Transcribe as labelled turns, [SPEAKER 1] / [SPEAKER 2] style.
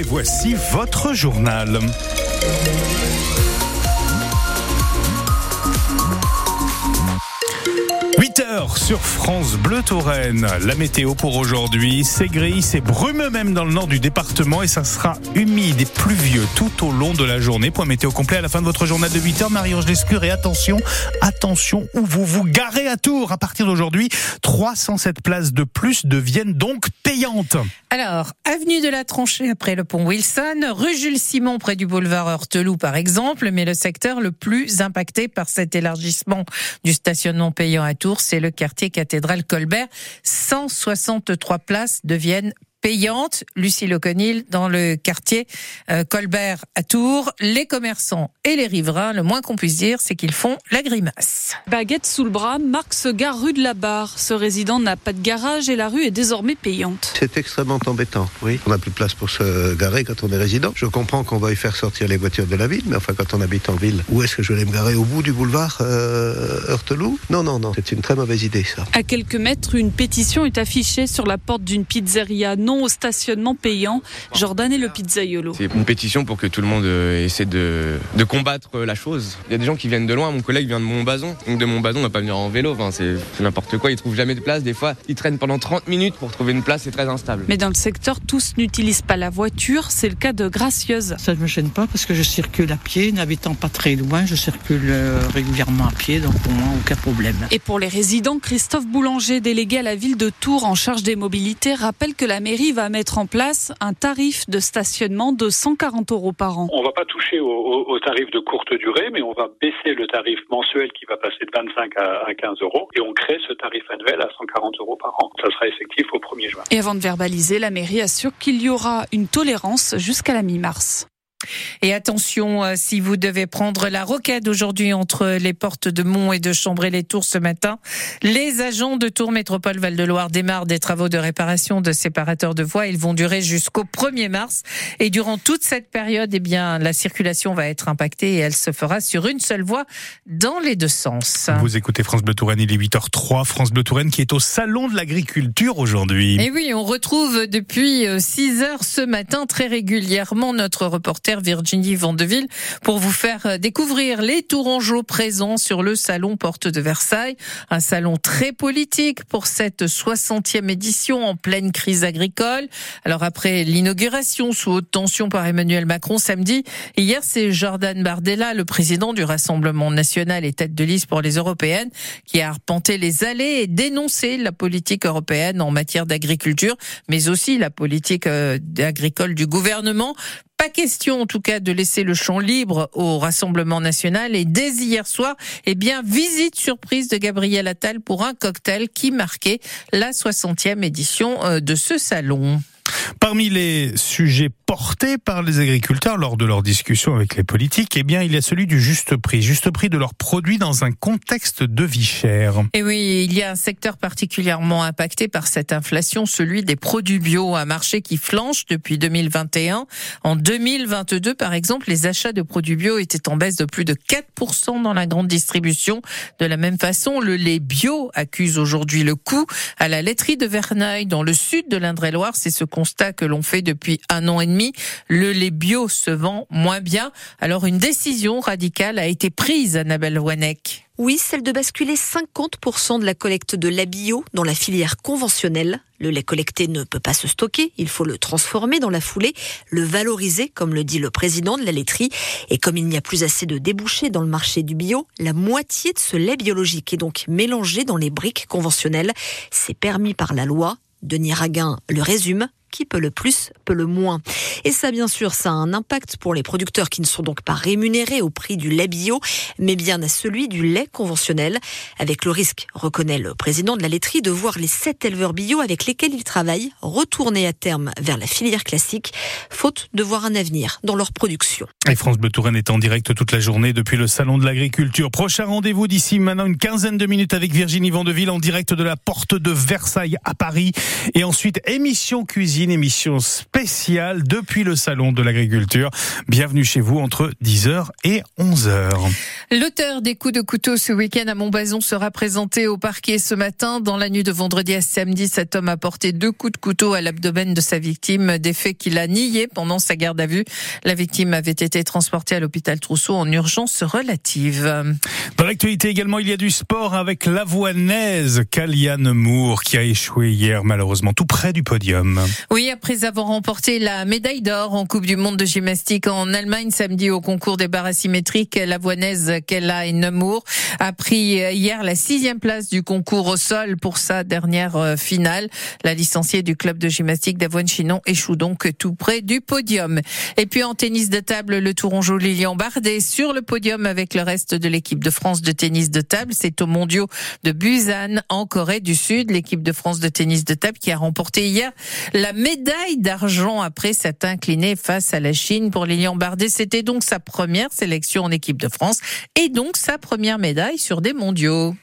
[SPEAKER 1] et voici votre journal. 8h sur France Bleu Touraine. La météo pour aujourd'hui, c'est gris, c'est brumeux même dans le nord du département et ça sera humide et pluvieux tout au long de la journée. Point météo complet à la fin de votre journal de 8h. Marie-Ange Lescure et attention, attention où vous vous garez à Tours. À partir d'aujourd'hui, 307 places de plus deviennent donc payantes.
[SPEAKER 2] Alors, avenue de la Tranchée après le pont Wilson, rue Jules Simon près du boulevard Heurteloup par exemple, mais le secteur le plus impacté par cet élargissement du stationnement payant à Tours c'est le quartier cathédrale Colbert. 163 places deviennent payante. Lucie Leconil dans le quartier euh, Colbert à Tours. Les commerçants et les riverains, le moins qu'on puisse dire, c'est qu'ils font la grimace.
[SPEAKER 3] Baguette sous le bras, Marc se gare rue de la Barre. Ce résident n'a pas de garage et la rue est désormais payante.
[SPEAKER 4] C'est extrêmement embêtant, oui. On n'a plus de place pour se garer quand on est résident. Je comprends qu'on va y faire sortir les voitures de la ville, mais enfin quand on habite en ville, où est-ce que je vais me garer? Au bout du boulevard euh, Heurteloup Non, non, non, c'est une très mauvaise idée ça.
[SPEAKER 3] À quelques mètres, une pétition est affichée sur la porte d'une pizzeria au stationnement payant. Jordan et le pizzaiolo.
[SPEAKER 5] C'est une pétition pour que tout le monde euh, essaie de, de combattre la chose. Il y a des gens qui viennent de loin. Mon collègue vient de Montbazon. Donc de Montbazon, on va pas venir en vélo. Enfin, c'est n'importe quoi. Ils trouvent jamais de place. Des fois, ils traînent pendant 30 minutes pour trouver une place. C'est très instable.
[SPEAKER 3] Mais dans le secteur, tous n'utilisent pas la voiture. C'est le cas de Gracieuse.
[SPEAKER 6] Ça ne me gêne pas parce que je circule à pied. N'habitant pas très loin, je circule euh, régulièrement à pied. Donc pour moi, aucun problème.
[SPEAKER 3] Et pour les résidents, Christophe Boulanger, délégué à la ville de Tours en charge des mobilités, rappelle que la mairie va mettre en place un tarif de stationnement de 140 euros par an.
[SPEAKER 7] On ne va pas toucher au, tarif de courte durée, mais on va baisser le tarif mensuel qui va passer de 25 à 15 euros et on crée ce tarif annuel à 140 euros par an. Ça sera effectif au 1er juin.
[SPEAKER 3] Et avant de verbaliser, la mairie assure qu'il y aura une tolérance jusqu'à la mi-mars.
[SPEAKER 2] Et attention, euh, si vous devez prendre la roquette aujourd'hui entre les portes de Mont et de Chambray-les-Tours ce matin, les agents de Tours Métropole Val-de-Loire démarrent des travaux de réparation de séparateurs de voies. Ils vont durer jusqu'au 1er mars. Et durant toute cette période, eh bien, la circulation va être impactée et elle se fera sur une seule voie dans les deux sens.
[SPEAKER 1] Vous écoutez France Bleu Touraine, il est 8h03. France Bleu Touraine qui est au Salon de l'Agriculture aujourd'hui.
[SPEAKER 2] Et oui, on retrouve depuis 6 euh, heures ce matin très régulièrement notre reporter Virginie Vandeville pour vous faire euh, découvrir les Tourangeaux présents sur le salon Porte de Versailles. Un salon très politique pour cette 60e édition en pleine crise agricole. Alors après l'inauguration sous haute tension par Emmanuel Macron samedi, hier c'est Jordan Bardella, le président du Rassemblement national et tête de liste pour les européennes, qui a arpenté les allées et dénoncé la politique européenne en matière d'agriculture, mais aussi la politique euh, agricole du gouvernement pas question, en tout cas, de laisser le champ libre au Rassemblement national. Et dès hier soir, eh bien, visite surprise de Gabriel Attal pour un cocktail qui marquait la 60e édition euh, de ce salon.
[SPEAKER 1] Parmi les sujets portés par les agriculteurs lors de leurs discussions avec les politiques, eh bien, il y a celui du juste prix, juste prix de leurs produits dans un contexte de vie chère.
[SPEAKER 2] Et oui, il y a un secteur particulièrement impacté par cette inflation, celui des produits bio, un marché qui flanche depuis 2021. En 2022, par exemple, les achats de produits bio étaient en baisse de plus de 4% dans la grande distribution. De la même façon, le lait bio accuse aujourd'hui le coup. À la laiterie de Verneuil, dans le sud de l'Indre-et-Loire, c'est ce constat que l'on fait depuis un an et demi. Le lait bio se vend moins bien. Alors une décision radicale a été prise, Annabelle Wanek.
[SPEAKER 8] Oui, celle de basculer 50% de la collecte de lait bio dans la filière conventionnelle. Le lait collecté ne peut pas se stocker, il faut le transformer dans la foulée, le valoriser, comme le dit le président de la laiterie. Et comme il n'y a plus assez de débouchés dans le marché du bio, la moitié de ce lait biologique est donc mélangé dans les briques conventionnelles. C'est permis par la loi. Denis Raguin le résume qui peut le plus, peut le moins. Et ça, bien sûr, ça a un impact pour les producteurs qui ne sont donc pas rémunérés au prix du lait bio, mais bien à celui du lait conventionnel, avec le risque, reconnaît le président de la laiterie, de voir les sept éleveurs bio avec lesquels ils travaillent retourner à terme vers la filière classique, faute de voir un avenir dans leur production.
[SPEAKER 1] Et France Bleu Touraine est en direct toute la journée depuis le Salon de l'Agriculture. Prochain rendez-vous d'ici maintenant une quinzaine de minutes avec Virginie Vandeville en direct de la porte de Versailles à Paris. Et ensuite, émission cuisine une émission spéciale depuis depuis le salon de l'agriculture. Bienvenue chez vous entre 10h et 11h.
[SPEAKER 2] L'auteur des coups de couteau ce week-end à Montbazon sera présenté au parquet ce matin. Dans la nuit de vendredi à samedi, cet homme a porté deux coups de couteau à l'abdomen de sa victime, des faits qu'il a niés pendant sa garde à vue. La victime avait été transportée à l'hôpital Trousseau en urgence relative.
[SPEAKER 1] Dans l'actualité également, il y a du sport avec l'avoinaise Kaliane Moore qui a échoué hier malheureusement tout près du podium.
[SPEAKER 2] Oui, après avoir remporté la médaille d'or en Coupe du Monde de gymnastique en Allemagne samedi au concours des barres asymétriques, l'avoinaise Kaliane Moore a pris hier la sixième place du concours au sol pour sa dernière euh, finale. La licenciée du club de gymnastique d'Avoine Chinon échoue donc tout près du podium. Et puis en tennis de table, le Tourangeau Lilian Bardet sur le podium avec le reste de l'équipe de France de tennis de table. C'est au mondiaux de Busan en Corée du Sud. L'équipe de France de tennis de table qui a remporté hier la médaille d'argent après s'être inclinée face à la Chine. Pour Lilian Bardet, c'était donc sa première sélection en équipe de France et donc sa première médaille sur des mondiaux.